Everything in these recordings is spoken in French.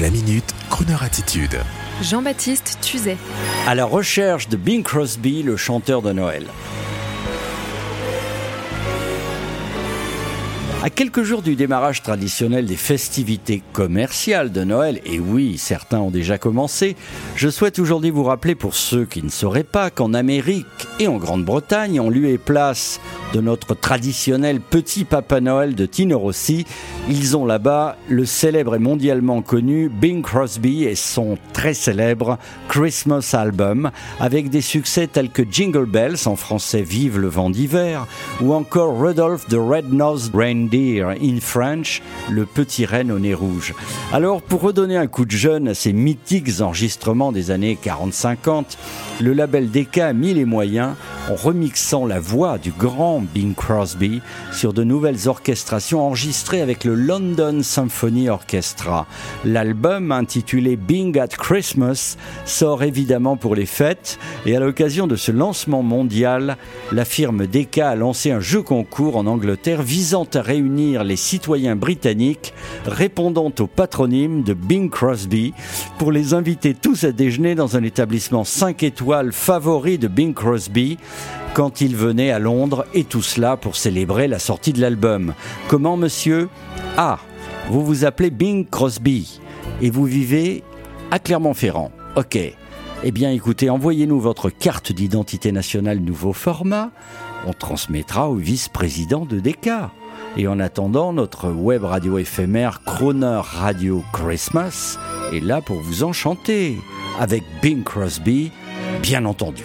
La minute, Kroneur attitude. Jean-Baptiste Tuzet. À la recherche de Bing Crosby, le chanteur de Noël. À quelques jours du démarrage traditionnel des festivités commerciales de Noël, et oui, certains ont déjà commencé, je souhaite aujourd'hui vous rappeler pour ceux qui ne sauraient pas qu'en Amérique et en Grande-Bretagne, en lieu et place de notre traditionnel petit Papa Noël de Tino Rossi, ils ont là-bas le célèbre et mondialement connu Bing Crosby et son très célèbre Christmas Album, avec des succès tels que Jingle Bells, en français Vive le vent d'hiver, ou encore Rudolph the Red-Nosed Reindeer in French, le petit renne au nez rouge. Alors, pour redonner un coup de jeune à ces mythiques enregistrements des années 40-50, le label Decca a mis les moyens en remixant la voix du grand Bing Crosby sur de nouvelles orchestrations enregistrées avec le London Symphony Orchestra. L'album intitulé Bing at Christmas sort évidemment pour les fêtes et à l'occasion de ce lancement mondial, la firme Decca a lancé un jeu concours en Angleterre visant à réunir les citoyens britanniques répondant au patronyme de Bing Crosby pour les inviter tous à déjeuner dans un établissement 5 étoiles favori de Bing Crosby quand il venait à Londres et tout cela pour célébrer la sortie de l'album. Comment monsieur? Ah, vous vous appelez Bing Crosby et vous vivez à Clermont-Ferrand. Ok. Eh bien écoutez, envoyez-nous votre carte d'identité nationale nouveau format. On transmettra au vice-président de DECA. Et en attendant, notre web radio éphémère Croner Radio Christmas est là pour vous enchanter. Avec Bing Crosby, bien entendu.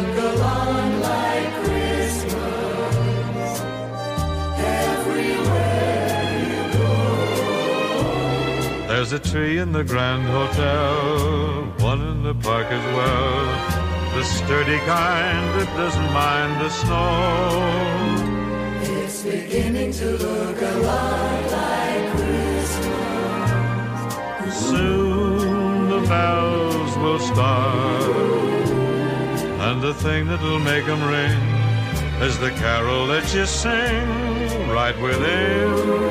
There's a tree in the Grand Hotel, one in the park as well. The sturdy kind that doesn't mind the snow. It's beginning to look a lot like Christmas. Soon the bells will start, and the thing that'll make them ring is the carol that you sing right within